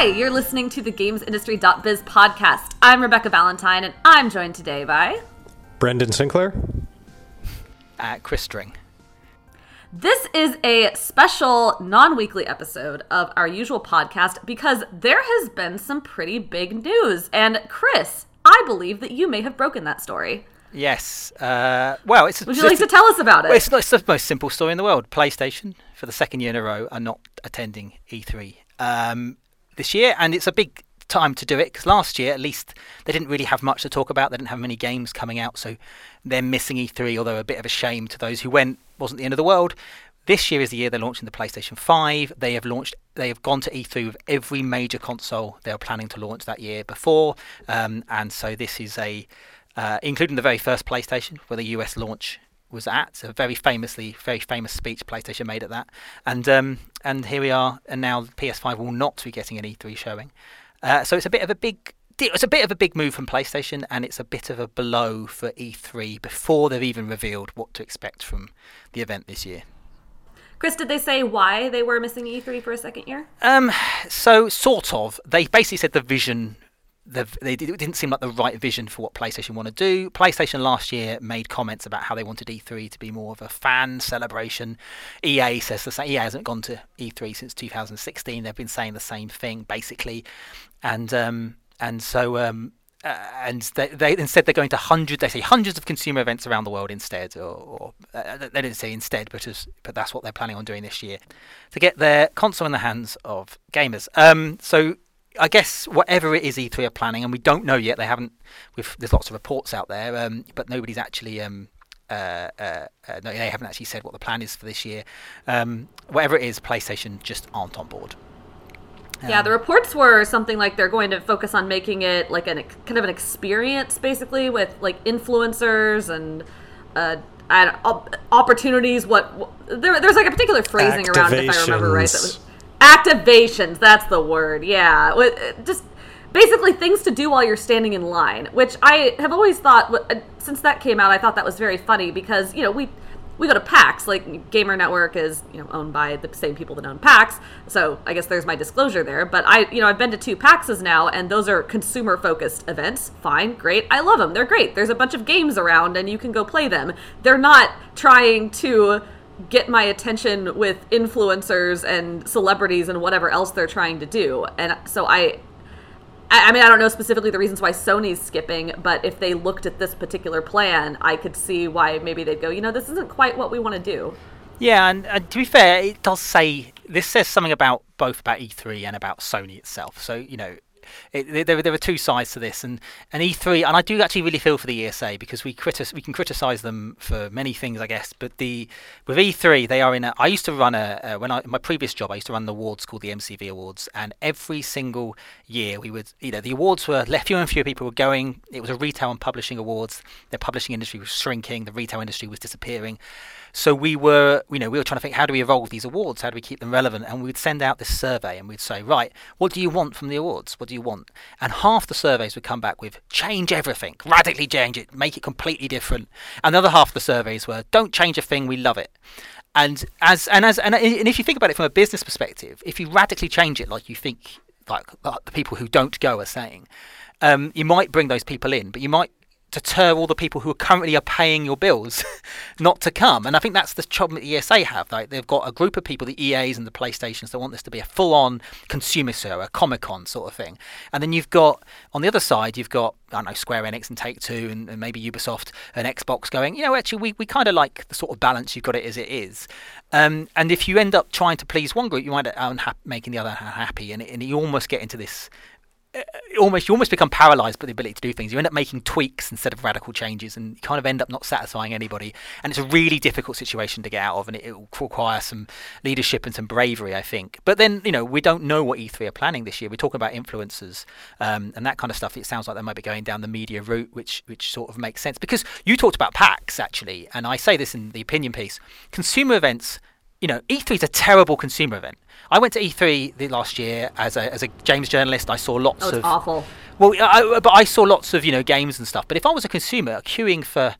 Hi, you're listening to the GamesIndustry.biz podcast. I'm Rebekah Valentine, and I'm joined today by Brendan Sinclair. At Chris Dring. This is a special non weekly episode of our usual podcast because there has been some pretty big news. And Chris, I believe that you may have broken that story. Yes. Uh, well, it's. Would you like to tell us about it? Well, it's, it's the most simple story in the world. PlayStation, for the second year in a row, are not attending E3 um, this year, and it's a big time to do it because last year, at least, they didn't really have much to talk about. They didn't have many games coming out, so they're missing E3. Although a bit of a shame to those who went, wasn't the end of the world. This year is the year they're launching the PlayStation 5. They have launched, they have gone to E3 with every major console they were planning to launch that year before, um, and so this is a uh, including the very first PlayStation, where the US launch was at. A very famously, very famous speech PlayStation made at that. And um, and here we are, and now PS5 will not be getting an E3 showing. Uh, so it's a bit of a big. It's a bit of a big move from PlayStation, and it's a bit of a blow for E3 before they've even revealed what to expect from the event this year. Chris, did they say why they were missing E3 for a second year? Um, so sort of. They basically said the vision the, they didn't seem like the right vision for what PlayStation want to do. PlayStation last year made comments about how they wanted E3 to be more of a fan celebration. EA says the same. EA hasn't gone to E3 since 2016. They've been saying the same thing basically, and um, and so um, uh, and they, they, instead they're going to hundreds. They say hundreds of consumer events around the world instead, or, or uh, they didn't say instead, but as, but that's what they're planning on doing this year to get their console in the hands of gamers. Um, so I guess whatever it is E3 are planning, and we don't know yet. They haven't. there's lots of reports out there, um, but nobody's actually. Um, uh, uh, uh, no, they haven't actually said what the plan is for this year. Um, whatever it is, PlayStation just aren't on board. yeah, the reports were something like they're going to focus on making it like an kind of an experience, basically, with like influencers and uh, opportunities. What, what there, there's like a particular phrasing around it, if I remember right. That was, Activations, that's the word. Yeah. Just basically things to do while you're standing in line, which I have always thought uh, since that came out, I thought that was very funny because, you know, we we go to PAX. Like Gamer Network is, you know, owned by the same people that own PAX. So I guess there's my disclosure there. But I, you know, I've been to two paxes now, and those are consumer focused events. Fine, great. I love them. They're great. There's a bunch of games around, and you can go play them. They're not trying to get my attention with influencers and celebrities and whatever else they're trying to do. And so I I mean, I don't know specifically the reasons why Sony's skipping, but if they looked at this particular plan, I could see why maybe they'd go, you know, this isn't quite what we want to do. Yeah, and, and to be fair, it does say this says something about both about E3 and about Sony itself. So you know, it, there, there are two sides to this, and, and E3, and I do actually really feel for the ESA because we critic, we can criticise them for many things, I guess. But the with E3, they are in a. I used to run a uh, when I my previous job, I used to run the awards called the MCV Awards, and every single year we would, you know, the awards were left fewer and fewer people were going. It was a retail and publishing awards. The publishing industry was shrinking, the retail industry was disappearing. So we were, you know, we were trying to think how do we evolve these awards? How do we keep them relevant? And we'd send out this survey and we'd say, right, what do you want from the awards? What do you want? And half the surveys would come back with change everything, radically change it, make it completely different. And the other half of the surveys were don't change a thing, we love it. And as and as and, and if you think about it from a business perspective, if you radically change it like you think like, like the people who don't go are saying, um, you might bring those people in, but you might deter all the people who currently are paying your bills not to come. And I think that's the problem that ESA have. Like they've got a group of people, the EAs and the PlayStations, that want this to be a full-on consumer show, a Comic Con sort of thing. And then you've got on the other side, you've got I don't know Square Enix and Take Two and, and maybe Ubisoft and Xbox going. You know, actually, we, we kind of like the sort of balance you've got it as it is. Um, and if you end up trying to please one group, you might end up making the other happy, and, and you almost get into this almost you almost become paralyzed by the ability to do things. You end up making tweaks instead of radical changes, and you kind of end up not satisfying anybody. And it's a really difficult situation to get out of, and it, it will require some leadership and some bravery, I think. But then you know we don't know what E3 are planning this year. We're talking about influencers um, and that kind of stuff. It sounds like they might be going down the media route, which which sort of makes sense because you talked about PAX actually, and I say this in the opinion piece. Consumer events you know, E3 is a terrible consumer event. I went to E3 the last year as a, as a James journalist. I saw lots oh, of awful. Well, I, but I saw lots of you know games and stuff. But if I was a consumer queuing for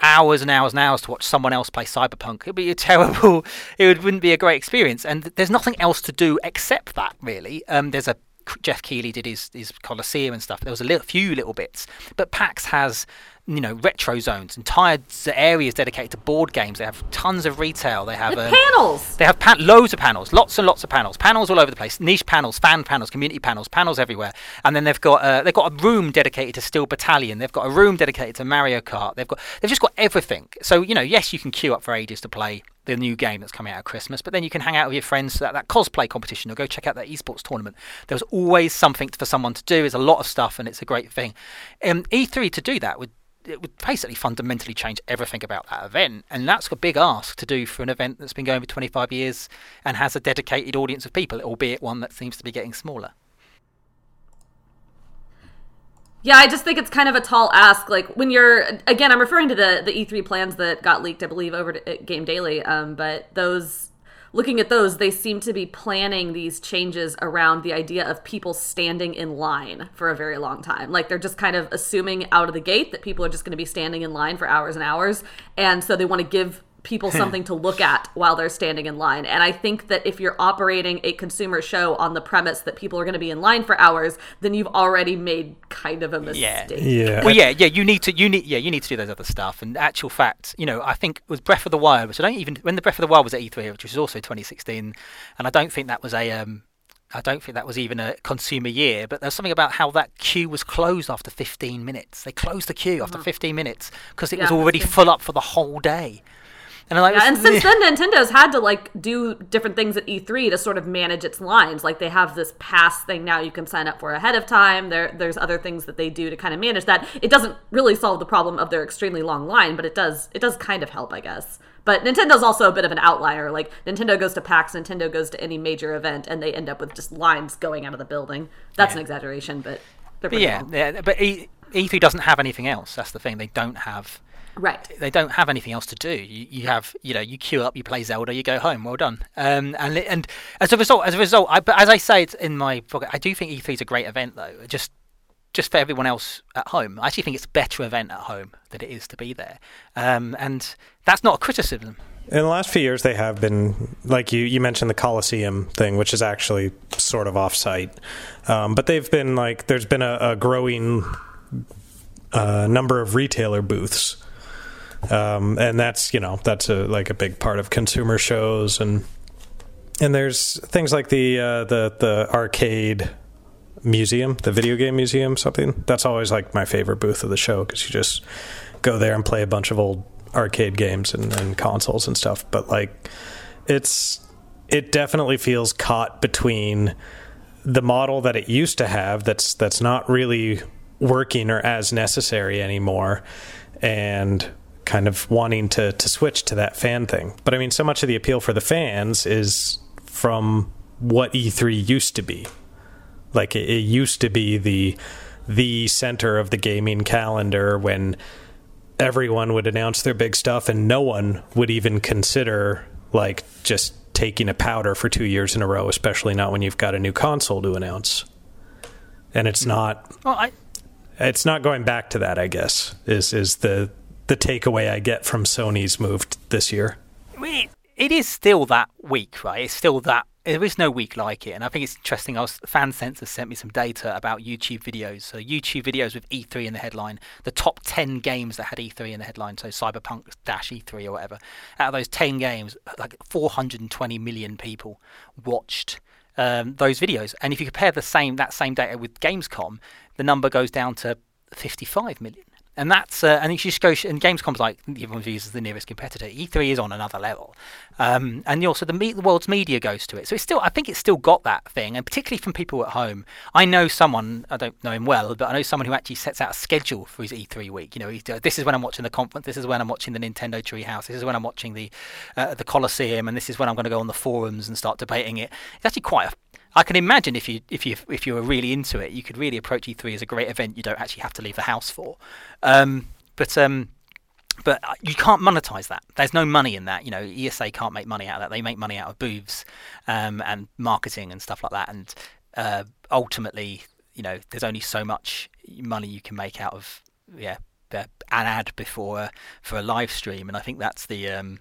hours and hours and hours to watch someone else play Cyberpunk, it'd be a terrible. It would, wouldn't be a great experience. And there's nothing else to do except that really. Um, there's a Geoff Keighley did his his Coliseum and stuff. There was a little, few little bits, but PAX has you know retro zones, entire areas dedicated to board games. They have tons of retail. They have um, panels. They have pa- loads of panels, lots and lots of panels, panels all over the place. Niche panels, fan panels, community panels, panels everywhere. And then they've got uh, they've got a room dedicated to Steel Battalion. They've got a room dedicated to Mario Kart. They've got they've just got everything. So you know, yes, you can queue up for ages to play the new game that's coming out at Christmas, but then you can hang out with your friends at that cosplay competition or go check out that esports tournament. There's always something for someone to do. There's a lot of stuff, and it's a great thing. Um, E3 to do that would it would basically fundamentally change everything about that event. And that's a big ask to do for an event that's been going for 25 years and has a dedicated audience of people, albeit one that seems to be getting smaller. Yeah, I just think it's kind of a tall ask. Like when you're again, I'm referring to the the E3 plans that got leaked, I believe, over to Game Daily. Um, but those looking at those, they seem to be planning these changes around the idea of people standing in line for a very long time. Like they're just kind of assuming out of the gate that people are just going to be standing in line for hours and hours. And so they want to give people something to look at while they're standing in line. And I think that if you're operating a consumer show on the premise that people are going to be in line for hours, then you've already made kind of a mistake. Yeah. yeah. Well, yeah, yeah. You need to, you need, yeah, you need to do those other stuff. And actual fact, you know, I think it was Breath of the Wild, which I don't even when the Breath of the Wild was at E3, which was also 2016, and I don't think that was a. Um, I don't think that was even a consumer year, but there's something about how that queue was closed after 15 minutes. They closed the queue after mm. 15 minutes because it yeah, was already full up for the whole day. And like, yeah, and since then, Nintendo's had to like do different things at E3 to sort of manage its lines. Like they have this pass thing now you can sign up for ahead of time. There, there's other things that they do to kind of manage that. It doesn't really solve the problem of their extremely long line, but it does. It does kind of help, I guess. But Nintendo's also a bit of an outlier. Like Nintendo goes to PAX, Nintendo goes to any major event, and they end up with just lines going out of the building. That's yeah. an exaggeration, but, but yeah, yeah. But e- E3 doesn't have anything else. That's the thing. They don't have Right. They don't have anything else to do. You, you have, you know, you queue up, you play Zelda, you go home. Well done. Um, and and as a result, as a result, I, as I say it's in my book, I do think E3 is a great event, though. Just just for everyone else at home. I actually think it's a better event at home than it is to be there. Um, and that's not a criticism. In the last few years, they have been like you. You mentioned the Coliseum thing, which is actually sort of offsite, um, but they've been like there's been a, a growing uh, number of retailer booths um, and that's you know that's a, like a big part of consumer shows and and there's things like the uh, the the arcade museum, the video game museum, something that's always like my favorite booth of the show because you just go there and play a bunch of old arcade games and, and consoles and stuff. But like it's it definitely feels caught between the model that it used to have that's that's not really working or as necessary anymore and kind of wanting to to switch to that fan thing. But I mean, so much of the appeal for the fans is from what E3 used to be. Like it, it used to be the the center of the gaming calendar when everyone would announce their big stuff and no one would even consider like just taking a powder for 2 years in a row, especially not when you've got a new console to announce. And it's not well, I it's not going back to that, I guess. Is is the the takeaway I get from Sony's move this year. It is still that week, right? It's still that. There is no week like it, and I think it's interesting. I was FanSensor sent me some data about YouTube videos. So YouTube videos with E3 in the headline, the top ten games that had E3 in the headline. So Cyberpunk dash E3 or whatever. Out of those ten games, like 420 million people watched um, those videos. And if you compare the same that same data with Gamescom, the number goes down to 55 million and that's uh, and just go and Gamescom's like everyone views as the nearest competitor. E3 is on another level, um, and also the, me- the world's media goes to it. So it's still I think it's still got that thing, and particularly from people at home. I know someone I don't know him well, but I know someone who actually sets out a schedule for his E3 week. You know, uh, this is when I'm watching the conference. This is when I'm watching the Nintendo Treehouse. This is when I'm watching the uh, the Coliseum, and this is when I'm going to go on the forums and start debating it. It's actually quite a I can imagine if you if you if you were really into it, you could really approach E3 as a great event. You don't actually have to leave the house for, um, but um, but you can't monetize that. There's no money in that. You know, ESA can't make money out of that. They make money out of booths um, and marketing and stuff like that. And uh, ultimately, you know, there's only so much money you can make out of yeah an ad before for a live stream. And I think that's the um,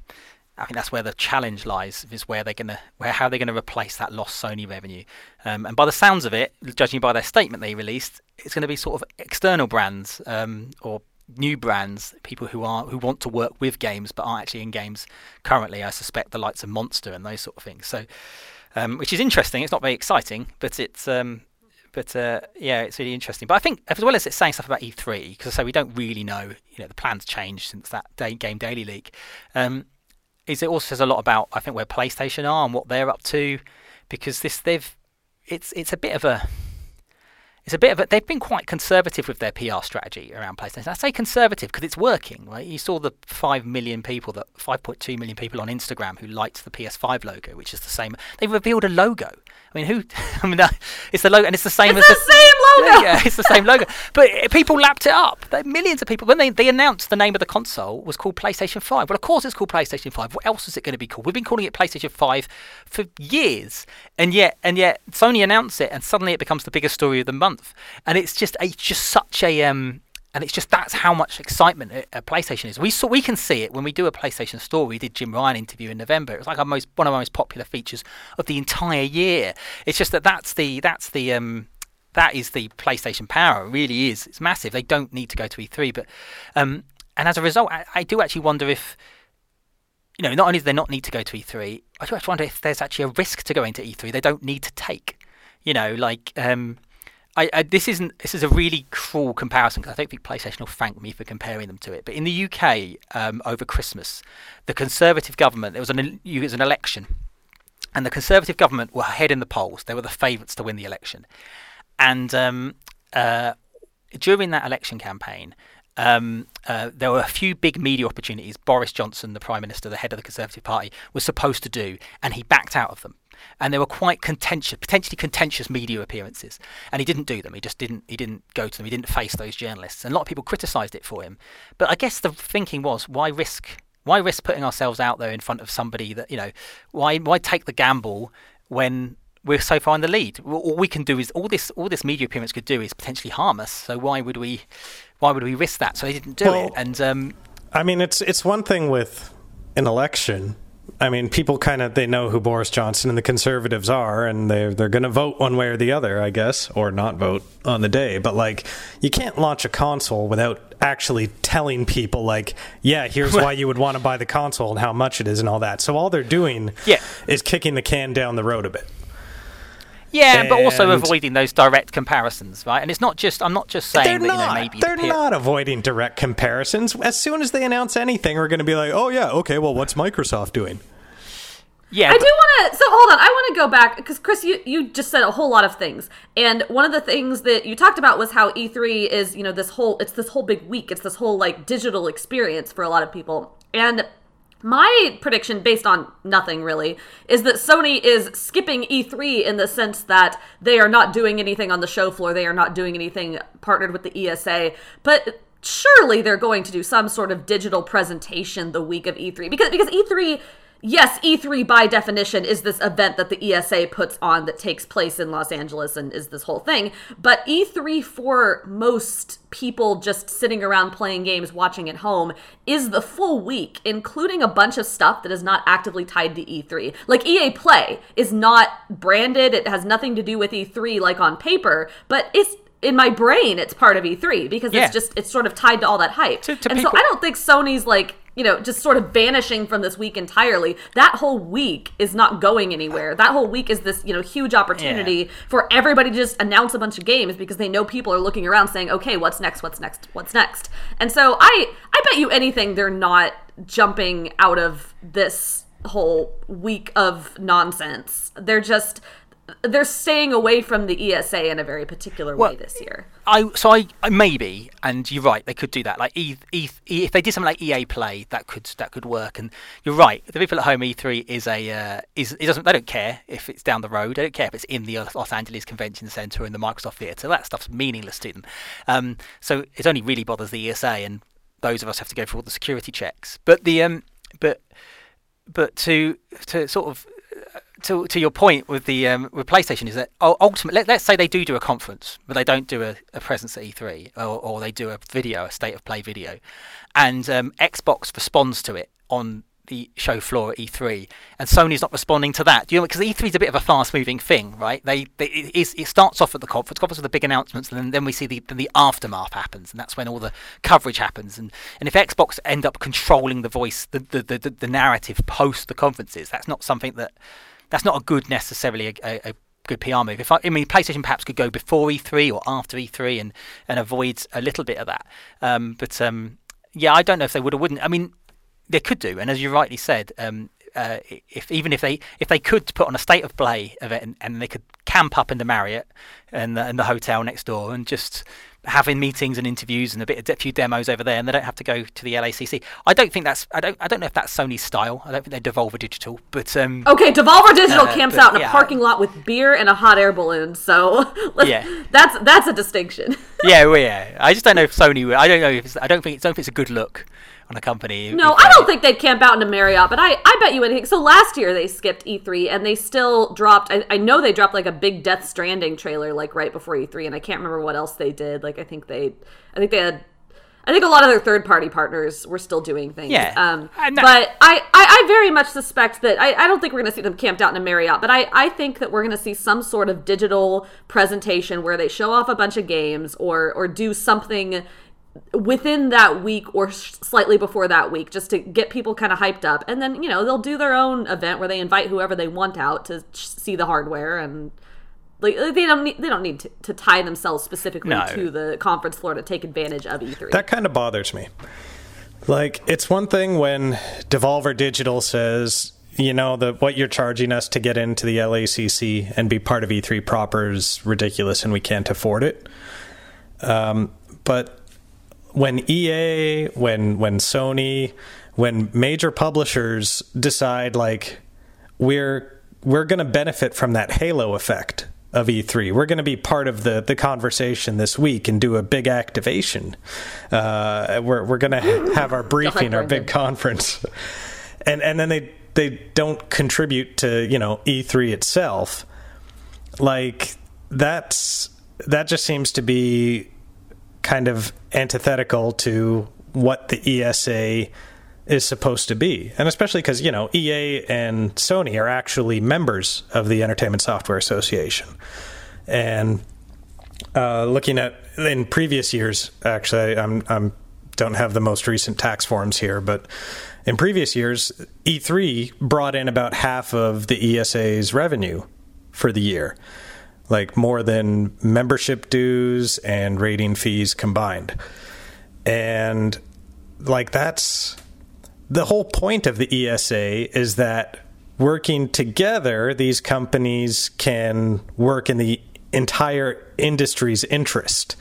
I think that's where the challenge lies. Is where they're gonna, where how they're gonna replace that lost Sony revenue. Um, and by the sounds of it, judging by their statement they released, it's going to be sort of external brands um, or new brands, people who are who want to work with games but aren't actually in games currently. I suspect the likes of Monster and those sort of things. So, um, which is interesting. It's not very exciting, but it's um, but uh, yeah, it's really interesting. But I think as well as it's saying stuff about E3, because I say we don't really know. You know, the plans changed since that day, game daily leak. Um, is it also says a lot about I think where PlayStation are and what they're up to, because this they've it's it's a bit of a it's a bit of a, they've been quite conservative with their PR strategy around PlayStation. I say conservative because it's working, right? You saw the five million people, that 5.2 million people on Instagram who liked the PS5 logo, which is the same. They've revealed a logo. I mean, who? I mean, it's the logo, and it's the same it's as the, the same logo. Yeah, it's the same logo. But people lapped it up. Millions of people when they they announced the name of the console was called PlayStation 5. Well, of course it's called PlayStation 5. What else is it going to be called? We've been calling it PlayStation 5 for years, and yet and yet Sony announced it, and suddenly it becomes the biggest story of the month month, and it's just it's just such a um, and it's just that's how much excitement a, PlayStation is. We saw we can see it when we do a PlayStation store. We did Jim Ryan interview in November. It was like our most one of our most popular features of the entire year. It's just that that's the that's the um, that is the PlayStation power. It really is. It's massive. They don't need to go to E3, but um, and as a result, I, I do actually wonder if you know not only do they not need to go to E3, I do actually wonder if there's actually a risk to going to E3 they don't need to take. You know, like um, I, I, this isn't this is a really cruel comparison because I don't think PlayStation will thank me for comparing them to it. But in the UK um, over Christmas, the Conservative government there was an it was an election, and the Conservative government were ahead in the polls. They were the favourites to win the election, and um, uh, during that election campaign. Um, uh, there were a few big media opportunities Boris Johnson, the Prime Minister, the head of the Conservative Party, was supposed to do, and he backed out of them and they were quite contentious, potentially contentious media appearances. And he didn't do them. He just didn't. He didn't go to them. He didn't face those journalists. And a lot of people criticised it for him. But I guess the thinking was, why risk? Why risk putting ourselves out there in front of somebody that you know? Why why take the gamble when we're so far in the lead? All we can do is all this all this media appearance could do is potentially harm us. So why would we why would we risk that? So they didn't do well, it. And um, I mean, it's it's one thing with an election I mean, people kind of they know who Boris Johnson and the Conservatives are, and they're they're going to vote one way or the other, I guess, or not vote on the day. But like, you can't launch a console without actually telling people, like, yeah, here's why you would want to buy the console and how much it is and all that. So all they're doing, yeah. is kicking the can down the road a bit. Yeah, and but also avoiding those direct comparisons, right? And it's not just I'm not just saying that not, you know maybe they're the not avoiding direct comparisons. As soon as they announce anything, we're going to be like, oh yeah, okay, well, what's Microsoft doing? Yeah, I do want to. So hold on, I want to go back because Chris, you you just said a whole lot of things, and one of the things that you talked about was how E3 is, you know, this whole it's this whole big week, it's this whole like digital experience for a lot of people, and my prediction, based on nothing really, is that Sony is skipping E3 in the sense that they are not doing anything on the show floor. They are not doing anything partnered with the ESA. But surely they're going to do some sort of digital presentation the week of E3 because because E3 yes, E3 by definition is this event that the ESA puts on that takes place in Los Angeles and is this whole thing. But E3 for most people just sitting around playing games, watching at home, is the full week, including a bunch of stuff that is not actively tied to E3. Like EA Play is not branded, it has nothing to do with E3 like on paper, but it's in my brain it's part of E3 because yeah. it's just it's sort of tied to all that hype. To, to and people- so I don't think Sony's like you know, just sort of vanishing from this week entirely. That whole week is not going anywhere. That whole week is this, you know, huge opportunity yeah. for everybody to just announce a bunch of games because they know people are looking around saying, "Okay, what's next? What's next? What's next?" And so I I bet you anything they're not jumping out of this whole week of nonsense. They're just they're staying away from the ESA in a very particular well, way this year. I so I, I, maybe, and you're right, they could do that. Like e, e, e, if they did something like EA Play, that could that could work. And you're right, the people at home E3 is a uh, is it doesn't they don't care if it's down the road. They don't care if it's in the Los Angeles Convention Center or in the Microsoft Theater. That stuff's meaningless to them. Um, so it only really bothers the ESA, and those of us have to go through all the security checks. But the um, but but to to sort of to to your point with the um, with PlayStation is that ultimately, let, us say they do do a conference, but they don't do a, a presence at E3, or, or, they do a video, a state of play video, and um, Xbox responds to it on the show floor at E3, and Sony's not responding to that. Do you know because E3 is a bit of a fast-moving thing, right? They, they it, it, starts off at the conference, conference with the big announcements, and then, then we see the the aftermath happens, and that's when all the coverage happens. And and if Xbox end up controlling the voice, the the the, the narrative post the conferences, that's not something that that's not a good necessarily a, a, a good PR move. If I, I, mean, PlayStation perhaps could go before E3 or after E3 and and avoid a little bit of that. Um, but um, yeah, I don't know if they would or wouldn't. I mean, they could do, and as you rightly said, um, uh, if even if they if they could put on a state of play event and, and they could camp up in the Marriott and the, and the hotel next door and just having meetings and interviews and a bit of a few demos over there, and they don't have to go to the LACC. I don't think that's I don't I don't know if that's Sony's style. I don't think they're Devolver Digital, but um, okay, Devolver Digital uh, camps out in yeah. a parking lot with beer and a hot air balloon. So yeah, that's that's a distinction. yeah, well, yeah. I just don't know if Sony. I don't know if I don't think I don't think it's a good look a company. No, I don't think they'd camp out in a Marriott, but I, I bet you anything. So last year they skipped E3 and they still dropped. I, I know they dropped like a big Death Stranding trailer like right before E3, and I can't remember what else they did. Like I think they, I think they had. I think a lot of their third party partners were still doing things. Yeah. Um, but I, I, I, very much suspect that I, I don't think we're going to see them camped out in a Marriott, but I, I think that we're going to see some sort of digital presentation where they show off a bunch of games or or do something within that week or slightly before that week just to get people kind of hyped up and then you know they'll do their own event where they invite whoever they want out to see the hardware and like they don't need they don't need to, to tie themselves specifically no. to the conference floor to take advantage of E3. That kind of bothers me. Like it's one thing when Devolver Digital says, you know, the what you're charging us to get into the LACC and be part of E3 proper is ridiculous and we can't afford it. Um, but when EA, when when Sony, when major publishers decide like we're we're going to benefit from that halo effect of E3. We're going to be part of the the conversation this week and do a big activation. Uh, we're we're going to have our briefing, our big conference, and and then they they don't contribute to you know E3 itself. Like that's that just seems to be kind of antithetical to what the ESA is supposed to be. And especially because, you know, EA and Sony are actually members of the Entertainment Software Association. And uh, looking at in previous years, actually, I'm, I'm don't have the most recent tax forms here, but in previous years, E3 brought in about half of the ESA's revenue for the year like more than membership dues and rating fees combined. And like that's the whole point of the ESA is that working together, these companies can work in the entire industry's interest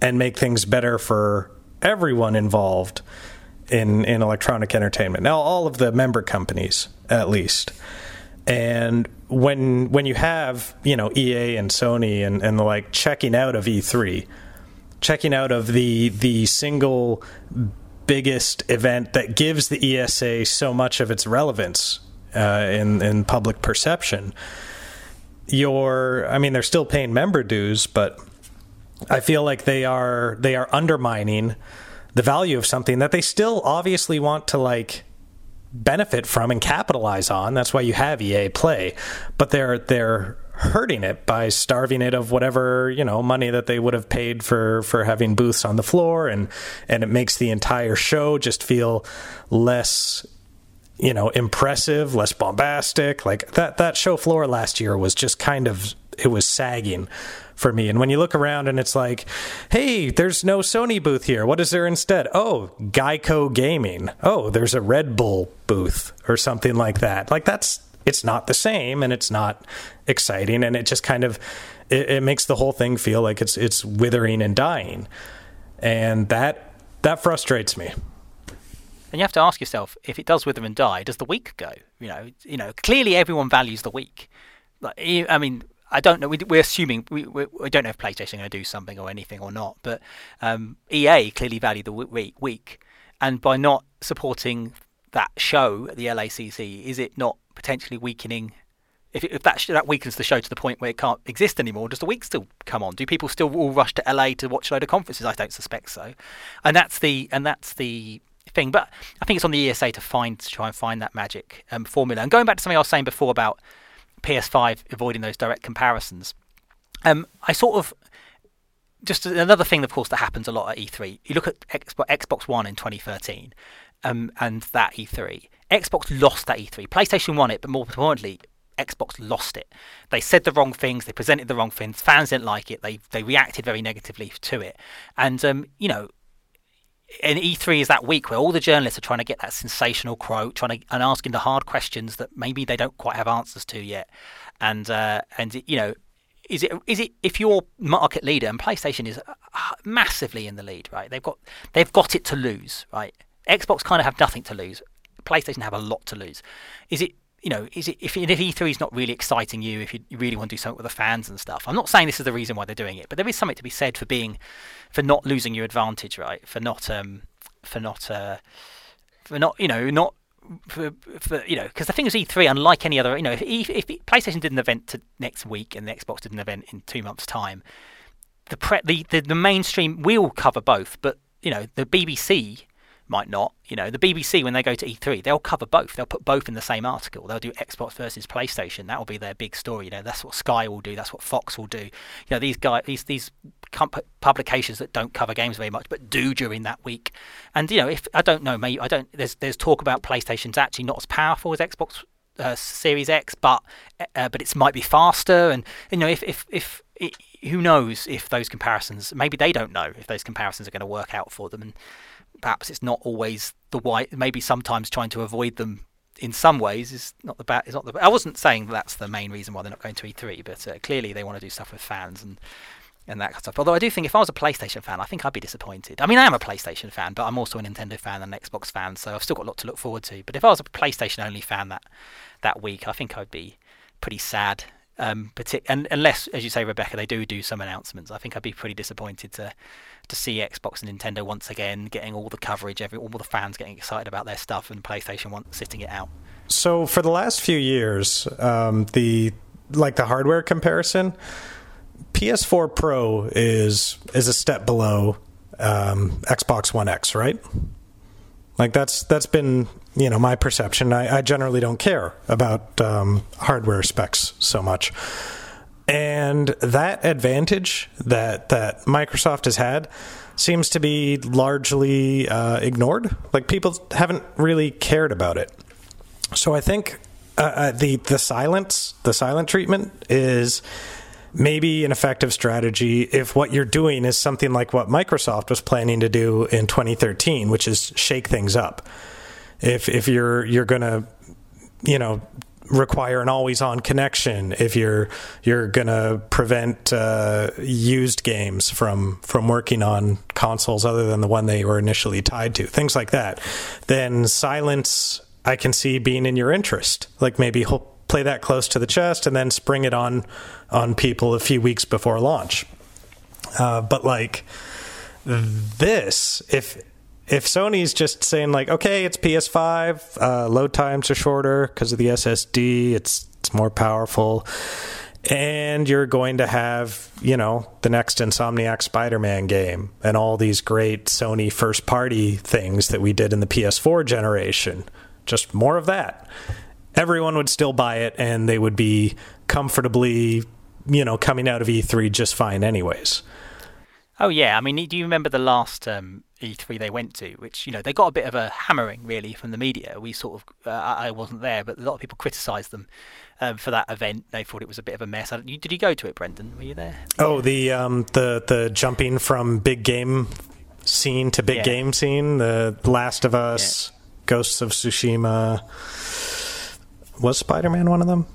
and make things better for everyone involved in, in electronic entertainment. Now, all of the member companies, at least. And when when you have you know EA and Sony and, and the like checking out of E3, checking out of the the single biggest event that gives the ESA so much of its relevance uh, in in public perception. You're, I mean, they're still paying member dues, but I feel like they are they are undermining the value of something that they still obviously want to like benefit from and capitalize on. That's why you have EA Play, but they're they're hurting it by starving it of whatever you know money that they would have paid for for having booths on the floor, and and it makes the entire show just feel less you know impressive, less bombastic. Like that that show floor last year was just kind of it was sagging for me. And when you look around and it's like, hey, there's no Sony booth here. What is there instead? Oh, Geico Gaming. Oh, there's a Red Bull booth or something like that. Like that's it's not the same and it's not exciting and it just kind of it, it makes the whole thing feel like it's it's withering and dying. And that that frustrates me. And you have to ask yourself, if it does wither and die, does the week go? You know, you know, clearly everyone values the week. Like, I mean, I don't know. We, we're assuming we, we, we, don't know if PlayStation are going to do something or anything or not. But um, EA clearly value the week, week, and by not supporting that show at the LACC, is it not potentially weakening? If, if that that weakens the show to the point where it can't exist anymore, does the week still come on? Do people still all rush to LA to watch a load of conferences? I don't suspect so. And that's the and that's the thing. But I think it's on the ESA to find to try and find that magic um, formula. And going back to something I was saying before about PS5 avoiding those direct comparisons, um, I sort of just another thing, of course, that happens a lot at E3. You look at Xbox One in 2013 um, and that E3. Xbox lost that E3. PlayStation won it, but more importantly, Xbox lost it. They said the wrong things. They presented the wrong things. Fans didn't like it. They they reacted very negatively to it. And um, you know, and E3 is that week where all the journalists are trying to get that sensational quote, trying to and asking the hard questions that maybe they don't quite have answers to yet. And uh, and you know, is it is it if you're market leader and PlayStation is uh, massively in the lead, right? They've got they've got it to lose, right? Xbox kind of have nothing to lose. PlayStation have a lot to lose. Is it you know, is it if, if E3 is not really exciting you, if you really want to do something with the fans and stuff? I'm not saying this is the reason why they're doing it, but there is something to be said for being, for not losing your advantage, right? For not, um, for not, uh, for not, you know, not. For, for you know, because the thing is, E3, unlike any other, you know, if, if PlayStation did an event to next week and the Xbox did an event in two months' time, the pre- the, the the mainstream will cover both, but you know, the BBC might not. You know, the BBC when they go to E3, they'll cover both. They'll put both in the same article. They'll do Xbox versus PlayStation. That will be their big story. You know, that's what Sky will do. That's what Fox will do. You know, these guys, these these publications that don't cover games very much, but do during that week. And you know, if I don't know, maybe I don't. There's there's talk about PlayStation's actually not as powerful as Xbox uh, Series X, but uh, but it might be faster. And you know, if if if it, who knows if those comparisons, maybe they don't know if those comparisons are going to work out for them. And perhaps it's not always the white. Maybe sometimes trying to avoid them in some ways is not the bad. Is not the. I wasn't saying that's the main reason why they're not going to E3, but uh, clearly they want to do stuff with fans and and that kind of stuff. Although I do think if I was a PlayStation fan, I think I'd be disappointed. I mean, I am a PlayStation fan, but I'm also a Nintendo fan and an Xbox fan, so I've still got a lot to look forward to. But if I was a PlayStation only fan that that week, I think I'd be pretty sad um, partic- and unless, as you say, Rebekah, they do do some announcements, I think I'd be pretty disappointed to to see Xbox and Nintendo once again getting all the coverage, every all the fans getting excited about their stuff, and PlayStation one sitting it out. So for the last few years, um, the like the hardware comparison, PS4 Pro is is a step below um, Xbox One X, right? Like that's that's been you know my perception. I, I generally don't care about um, hardware specs so much, and that advantage that that Microsoft has had seems to be largely uh, ignored. Like people haven't really cared about it. So I think uh, uh the the silence, the silent treatment is maybe an effective strategy if what you're doing is something like what Microsoft was planning to do in 2013, which is shake things up. If if you're you're to you know require an always on connection if you're you're to prevent uh, used games from from working on consoles other than the one they were initially tied to things like that then silence I can see being in your interest like maybe play that close to the chest and then spring it on on people a few weeks before launch. Uh, but like this, if if Sony's just saying like, okay, it's PS5, uh, load times are shorter because of the SSD, it's it's more powerful, and you're going to have you know the next Insomniac Spider-Man game and all these great Sony first-party things that we did in the PS4 generation. Just more of that everyone would still buy it and they would be comfortably, you know, coming out of E3 just fine, anyways. Oh yeah, I mean, do you remember the last um, E3 they went to, which you know they got a bit of a hammering really from the media. We sort of, uh, I wasn't there, but a lot of people criticised them um, for that event. They thought it was a bit of a mess. Did you go to it, Brendan? Were you there? Oh, the um, the the jumping from big game scene to big yeah. game scene, the Last of Us, yeah. Ghosts of Tsushima. Was Spider Man one of them?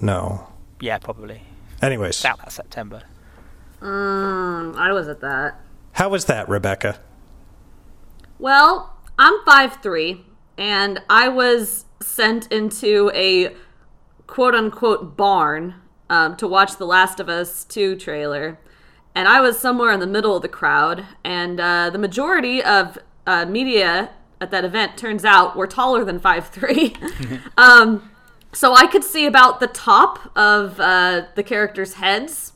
No. Yeah, probably. Anyways. It's out that September. Mm, I was at that. How was that, Rebekah? Well, I'm five three, and I was sent into a quote unquote barn um, to watch The Last of Us 2 trailer. And I was somewhere in the middle of the crowd, and uh, the majority of uh, media at that event turns out were taller than five three. um, so I could see about the top of uh, the characters' heads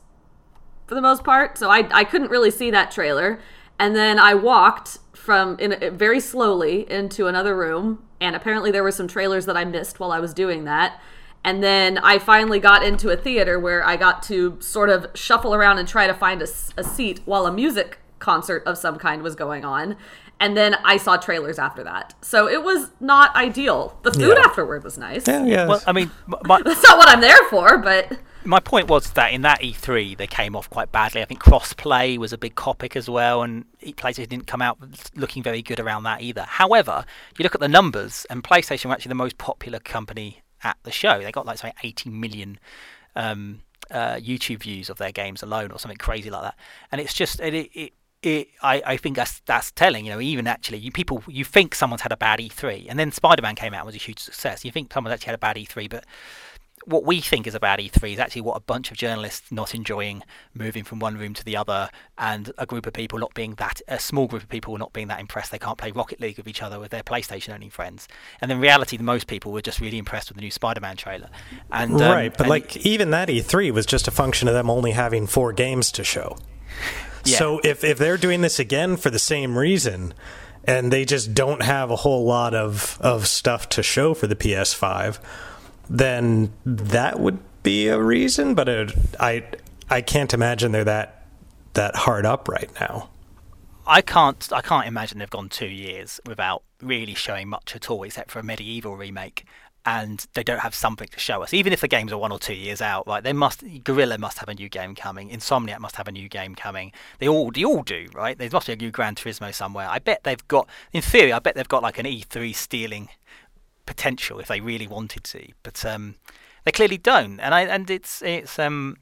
for the most part. So I, I couldn't really see that trailer. And then I walked from in a, very slowly into another room, and apparently there were some trailers that I missed while I was doing that. And then I finally got into a theater where I got to sort of shuffle around and try to find a, a seat while a music concert of some kind was going on. And then I saw trailers after that. So it was not ideal. The food Yeah. afterward was nice. Yeah, yeah. Well, I mean, my, That's not what I'm there for, but my point was that in that E3 they came off quite badly. I think cross-play was a big topic as well, and PlayStation didn't come out looking very good around that either. However, you look at the numbers, and PlayStation were actually the most popular company at the show. They got like something 80 million um, uh, YouTube views of their games alone, or something crazy like that. And it's just it. it, it I, I think that's that's telling. You know, even actually, you people you think someone's had a bad E3, and then Spider-Man came out and was a huge success. You think someone's actually had a bad E3, but what we think is a bad E3 is actually what a bunch of journalists not enjoying moving from one room to the other, and a group of people not being that a small group of people not being that impressed they can't play Rocket League with each other with their PlayStation owning friends. And in reality, the most people were just really impressed with the new Spider-Man trailer. And um, right, but and like even that E3 was just a function of them only having four games to show. Yeah. So if if they're doing this again for the same reason and they just don't have a whole lot of of stuff to show for the PS5, then that would be a reason, but it, I I can't imagine they're that that hard up right now. I can't I can't imagine they've gone two years without really showing much at all, except for a MediEvil remake. And they don't have something to show us, even if the games are one or two years out. Like they must, Guerrilla must have a new game coming. Insomniac must have a new game coming. They all, they all do, right? There must be a new Gran Turismo somewhere. I bet they've got, in theory, I bet they've got like an E3 stealing potential if they really wanted to, but um, they clearly don't. And I, and it's, it's, um,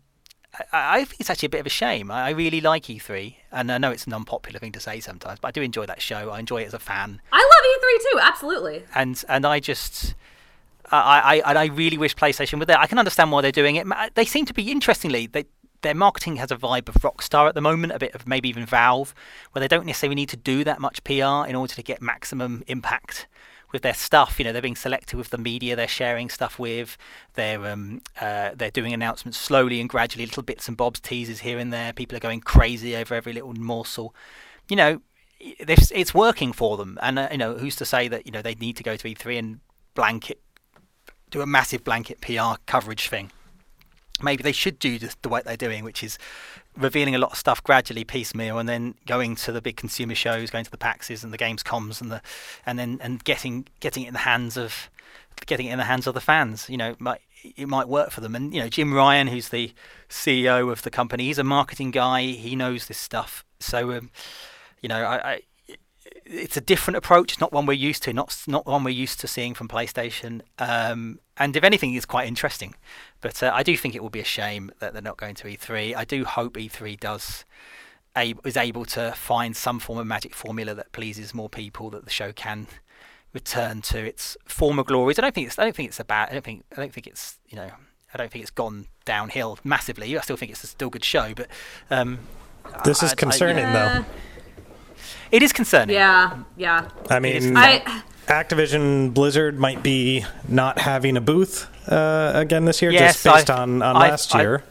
I, I think it's actually a bit of a shame. I I really like E3, and I know it's an unpopular thing to say sometimes, but I do enjoy that show. I enjoy it as a fan, I love E3 too, absolutely. and and I just. I, I, I really wish PlayStation were there. I can understand why they're doing it. They seem to be, interestingly, they, their marketing has a vibe of Rockstar at the moment, a bit of maybe even Valve, where they don't necessarily need to do that much PR in order to get maximum impact with their stuff. You know, they're being selective with the media they're sharing stuff with. They're um, uh, they're doing announcements slowly and gradually, little bits and bobs, teasers here and there. People are going crazy over every little morsel. You know, it's, it's working for them. And uh, you know, who's to say that you know they need to go to E3 and blanket do a massive blanket PR coverage thing. Maybe they should do just the way they're doing, which is revealing a lot of stuff gradually, piecemeal, and then going to the big consumer shows, going to the PAXs and the Gamescoms, and the and then and getting getting it in the hands of getting it in the hands of the fans. You know, it might it might work for them. And you know, Jim Ryan, who's the CEO of the company, he's a marketing guy. He knows this stuff. So, um, you know, I, I it's a different approach. It's not one we're used to. Not not one we're used to seeing from PlayStation. Um, and if anything, it's quite interesting. But uh, I do think it will be a shame that they're not going to E3. I do hope E3 does a, is able to find some form of magic formula that pleases more people. That the show can return to its former glories. I don't think it's. I don't think it's a bad. I don't think. I don't think it's. You know. I don't think it's gone downhill massively. I still think it's a still good show, but um, This is I- I- concerning, Uh, though. It is concerning. yeah, yeah. I mean, I Activision Blizzard might be not having a booth uh, again this year, Yes, just based I've- on, on I've- last I've- year.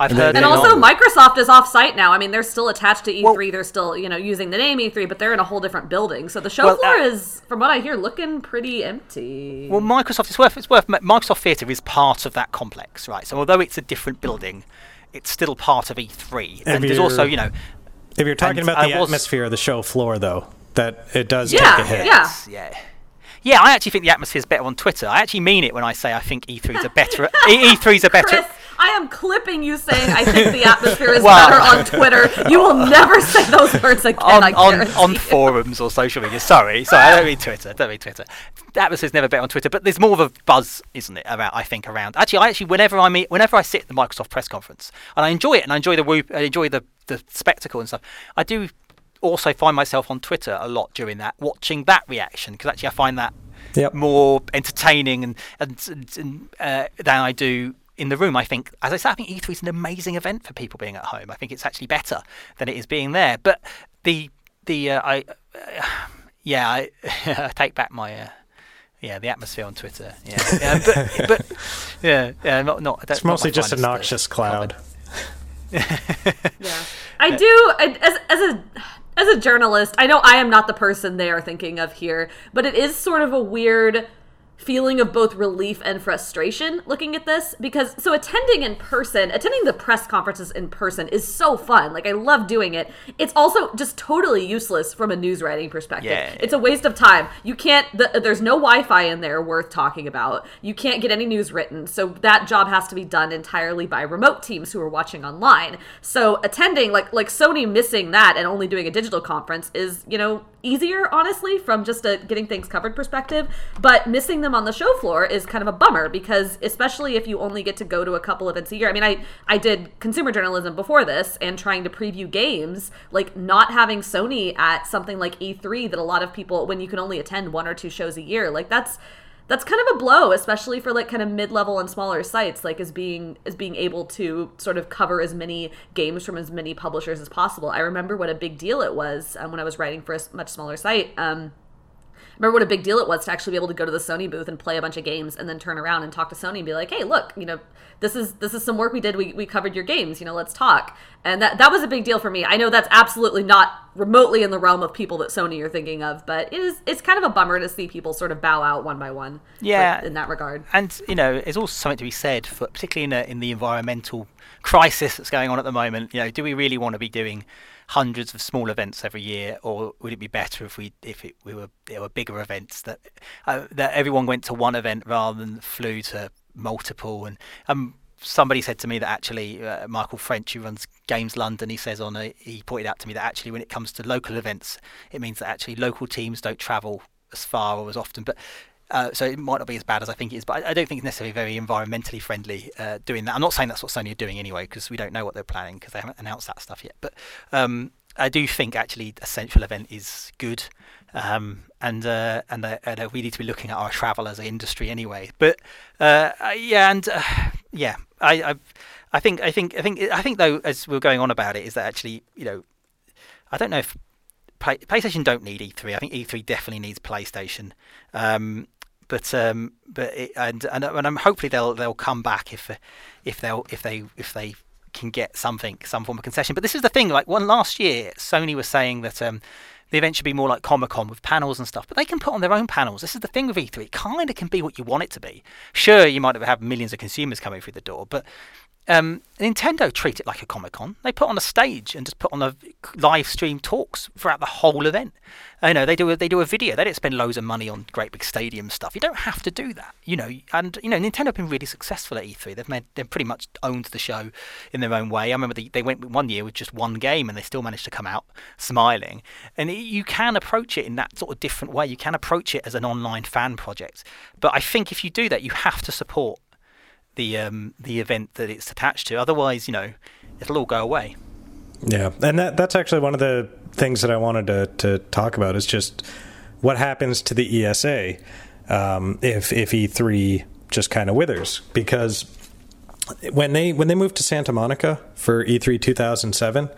I've And heard. and also don't- Microsoft is off site now. I mean, they're still attached to E3. Well- they're still, you know, using the name E3, but they're in a whole different building. So the show Well, floor uh, is, from what I hear, looking pretty empty. Well, Microsoft it's worth it's worth Microsoft Theatre is part of that complex, right? So although it's a different building, it's still part of E3. And there's also, you know, If you're talking And about the I was- atmosphere of the show floor, though, that it does Yeah, take a hit. yeah. yeah. Yeah, I actually think the atmosphere is better on Twitter. I actually mean it when I say I think E3 is a better E- E3 is a better Chris, I am clipping you saying I think the atmosphere is Well- better on Twitter. You will never say those words again. on, on, on forums or social media. Sorry, sorry, I don't mean Twitter. Don't mean Twitter. The atmosphere's never better on Twitter, but there's more of a buzz, isn't it? About I think around. Actually, I actually whenever I meet, whenever I sit at the Microsoft press conference, and I enjoy it, and I enjoy the whoop, I enjoy the the spectacle and stuff. I do also find myself on Twitter a lot during that, watching that reaction because actually I find that Yep. more entertaining and and, and, and uh, than I do in the room. I think, as I said, I think E3 is an amazing event for people being at home. I think it's actually better than it is being there. But the the uh, I uh, yeah I, I take back my. Uh, yeah, the atmosphere on Twitter. Yeah, yeah but, but yeah, yeah, not not. That's It's not mostly my just a noxious cloud. yeah, I do. As as a as a journalist, I know I am not the person they are thinking of here, but it is sort of a weird feeling of both relief and frustration looking at this because so attending in person attending the press conferences in person is so fun. Like i love doing it. It's also just totally useless from a news writing perspective. Yeah, it's a waste of time. You can't the, there's no wi-fi in there worth talking about. You can't get any news written. So that job has to be done entirely by remote teams who are watching online. So attending like like sony missing that and only doing a digital conference is you know easier, honestly, from just a getting things covered perspective. But missing them on the show floor is kind of a bummer because, especially if you only get to go to a couple events a year. I mean, I I did consumer journalism before this and trying to preview games, like not having Sony at something like E3 that a lot of people, when you can only attend one or two shows a year, like that's that's kind of a blow especially for like kind of mid-level and smaller sites like as being as being able to sort of cover as many games from as many publishers as possible i remember what a big deal it was um, when i was writing for a much smaller site um, remember what a big deal it was to actually be able to go to the Sony booth and play a bunch of games and then turn around and talk to Sony and be like, "Hey, look, you know, this is this is some work we did. We, we covered your games. You know, let's talk." And that that was a big deal for me. I know that's absolutely not remotely in the realm of people that Sony are thinking of, but it is it's kind of a bummer to see people sort of bow out one by one. Yeah, in that regard. And you know, there's also something to be said for particularly in, a, in the environmental crisis that's going on at the moment. You know, do we really want to be doing hundreds of small events every year, or would it be better if we if it, we were there were bigger events that uh, that everyone went to one event rather than flew to multiple? And um, somebody said to me that actually uh, Michael French, who runs Games London, he says on a, he pointed out to me that actually when it comes to local events, it means that actually local teams don't travel as far or as often, but uh, so it might not be as bad as I think it is, but I, I don't think it's necessarily very environmentally friendly uh, doing that. I'm not saying that's what Sony are doing anyway, because we don't know what they're planning because they haven't announced that stuff yet. But um, I do think actually a central event is good, um, and uh, and, uh, and we need to be looking at our travel as an industry anyway. But uh, yeah, and uh, yeah, I, I I think I think I think I think though as we're going on about it is that actually you know I don't know if Play, PlayStation don't need E3. I think E3 definitely needs PlayStation. Um, but um, but it, and and and I'm hopefully they'll they'll come back if if they'll if they if they can get something some form of concession. But this is the thing. Like one last year, Sony was saying that. Um, the event should be more like Comic Con with panels and stuff, but they can put on their own panels. This is the thing with E3; it kind of can be what you want it to be. Sure, you might have millions of consumers coming through the door, but um, Nintendo treat it like a Comic Con. They put on a stage and just put on a live stream talks throughout the whole event. You know, they do a, they do a video. They don't spend loads of money on great big stadium stuff. You don't have to do that. You know, and you know, Nintendo have been really successful at E3. They've made they've pretty much owned the show in their own way. I remember they, they went one year with just one game and they still managed to come out smiling. And it, you can approach it in that sort of different way. You can approach it as an online fan project. But I think if you do that, you have to support the um, the event that it's attached to. Otherwise, you know, it'll all go away. Yeah, and that that's actually one of the things that I wanted to to talk about is just what happens to the ESA um, if if E3 just kind of withers because when they when they moved to Santa Monica for E3 2007,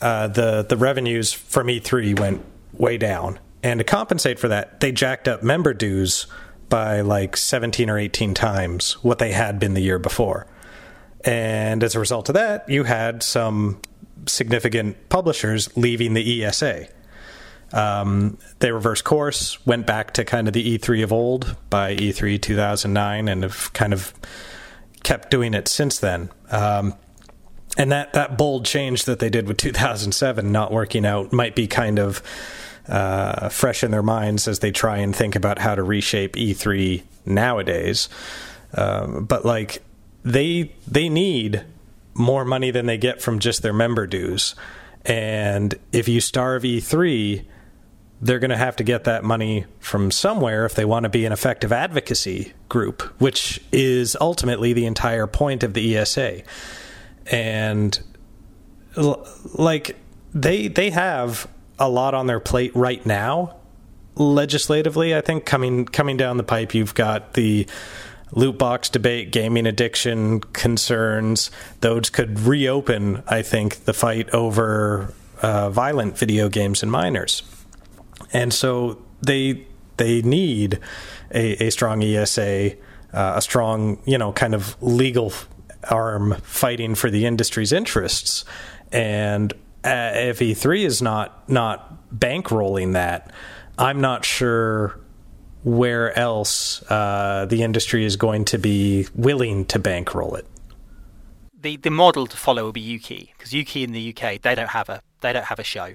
uh, the the revenues from E3 went way down, and to compensate for that, they jacked up member dues by like 17 or 18 times what they had been the year before. And as a result of that, you had some significant publishers leaving the ESA. Um, they reversed course, went back to kind of the E3 of old by E3 2009, and have kind of kept doing it since then. Um, and that, that bold change that they did with 2007 not working out might be kind of uh, fresh in their minds as they try and think about how to reshape E3 nowadays. Um, but like they they need more money than they get from just their member dues, and if you starve E3, they're going to have to get that money from somewhere if they want to be an effective advocacy group, which is ultimately the entire point of the ESA. And like they they have a lot on their plate right now legislatively. I think coming coming down the pipe, you've got the loot box debate, gaming addiction concerns. Those could reopen, I think, the fight over uh, violent video games and minors. And so they they need a, a strong ESA, uh, a strong you know kind of legal arm fighting for the industry's interests. And uh, if E3 is not not bankrolling that, I'm not sure where else uh, the industry is going to be willing to bankroll it. The the model to follow will be Ukie because Ukie in the UK they don't have a they don't have a show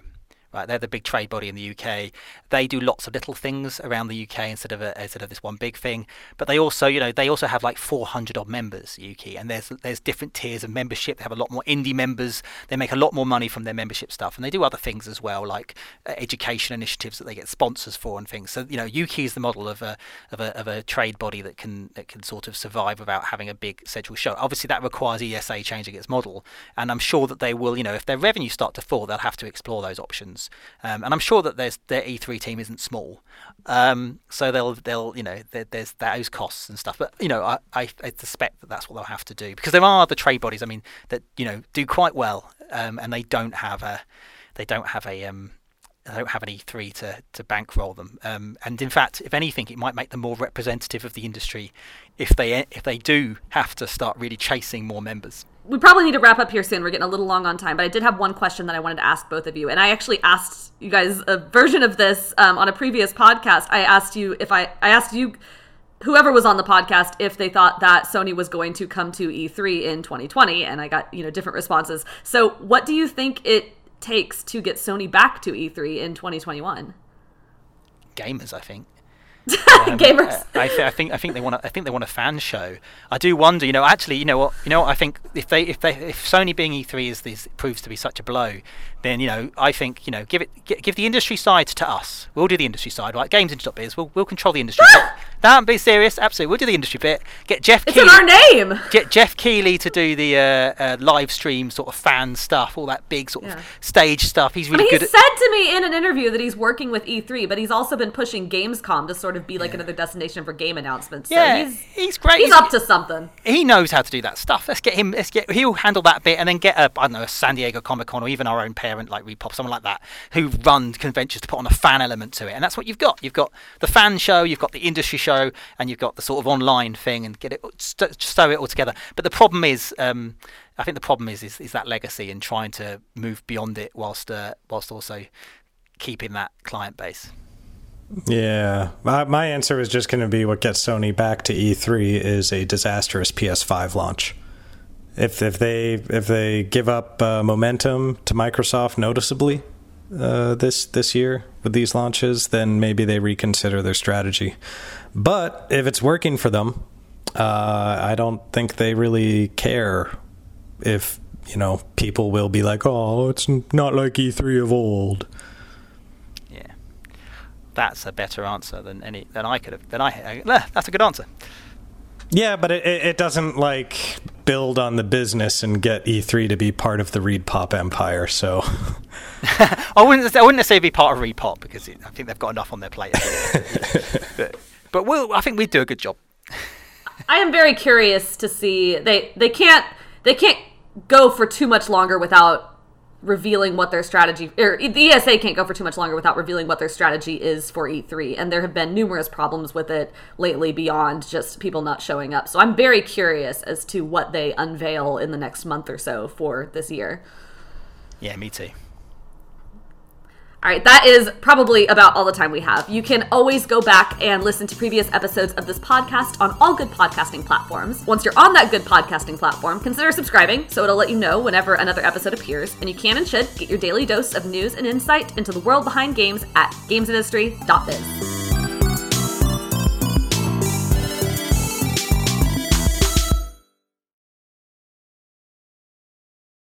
right? They're the big trade body in the UK. They do lots of little things around the UK instead of a, instead of this one big thing. But they also, you know, they also have like 400 odd members, Ukie, and there's there's different tiers of membership. They have a lot more indie members. They make a lot more money from their membership stuff, and they do other things as well, like uh, education initiatives that they get sponsors for and things. So you know, Ukie is the model of a of a of a trade body that can that can sort of survive without having a big central show. Obviously, that requires ESA changing its model, and I'm sure that they will. You know, if their revenue start to fall, they'll have to explore those options. Um, and I'm sure that there's their E3 team isn't small, um, so they'll they'll you know there's those costs and stuff. But you know I, I, I suspect that that's what they'll have to do because there are other trade bodies. I mean that you know do quite well, um, and they don't have a they don't have a um, they don't have an E3 to, to bankroll them. Um, and in fact, if anything, it might make them more representative of the industry if they if they do have to start really chasing more members we probably need to wrap up here soon. We're getting a little long on time, but I did have one question that I wanted to ask both of you. And I actually asked you guys a version of this um, on a previous podcast. I asked you if I, I asked you, whoever was on the podcast, if they thought that Sony was going to come to E3 in 2020, and I got you know different responses. So, what do you think it takes to get Sony back to E3 in 2021? Gamers, I think. Um, Gamers. I, th- I, think I think they want a, I think they want a fan show. I do wonder, you know, actually, you know what, you know, what I think if they if they if Sony being E3 is this proves to be such a blow, then you know, I think you know, give it give the industry side to us. We'll do the industry side, right? Games Biz. We'll we'll control the industry. Don't be serious. Absolutely, we'll do the industry bit. Get Geoff. It's Keighley, in our name. Get Geoff Keighley to do the uh, uh, live stream sort of fan stuff, all that big sort yeah. of stage stuff. He's really I mean, good. He said to me in an interview that he's working with E3, but he's also been pushing Gamescom to sort of be like yeah. another destination for game announcements. So yeah, he's, he's great. He's, he's up to something. He knows how to do that stuff. Let's get him. Let's get. He'll handle that bit, and then get a I don't know a San Diego Comic Con or even our own parent like ReedPop, someone like that, who run conventions to put on a fan element to it, and that's what you've got. You've got the fan show, you've got the industry show, and you've got the sort of online thing and get it st- stow it all together. But the problem is, um, I think the problem is, is, is that legacy and trying to move beyond it whilst uh, whilst also keeping that client base. Yeah, my, my answer is just going to be what gets Sony back to E3 is a disastrous PS5 launch. If if they if they give up uh, momentum to Microsoft noticeably, uh, this this year with these launches, then maybe they reconsider their strategy. But if it's working for them, uh, I don't think they really care if you know people will be like, "Oh, it's not like E3 of old." Yeah, that's a better answer than any than I could have. Than I, uh, that's a good answer. Yeah, but it, it doesn't like build on the business and get E3 to be part of the ReedPop empire. So I wouldn't I wouldn't necessarily be part of ReedPop because it, I think they've got enough on their plate. but, but we'll, I think we do a good job. I am very curious to see they they can't they can't go for too much longer without revealing what their strategy or the ESA can't go for too much longer without revealing what their strategy is for E3 and there have been numerous problems with it lately beyond just people not showing up. So I'm very curious as to what they unveil in the next month or so for this year. Yeah, me too. All right, that is probably about all the time we have. You can always go back and listen to previous episodes of this podcast on all good podcasting platforms. Once you're on that good podcasting platform, consider subscribing so it'll let you know whenever another episode appears. And you can and should get your daily dose of news and insight into the world behind games at gamesindustry.biz.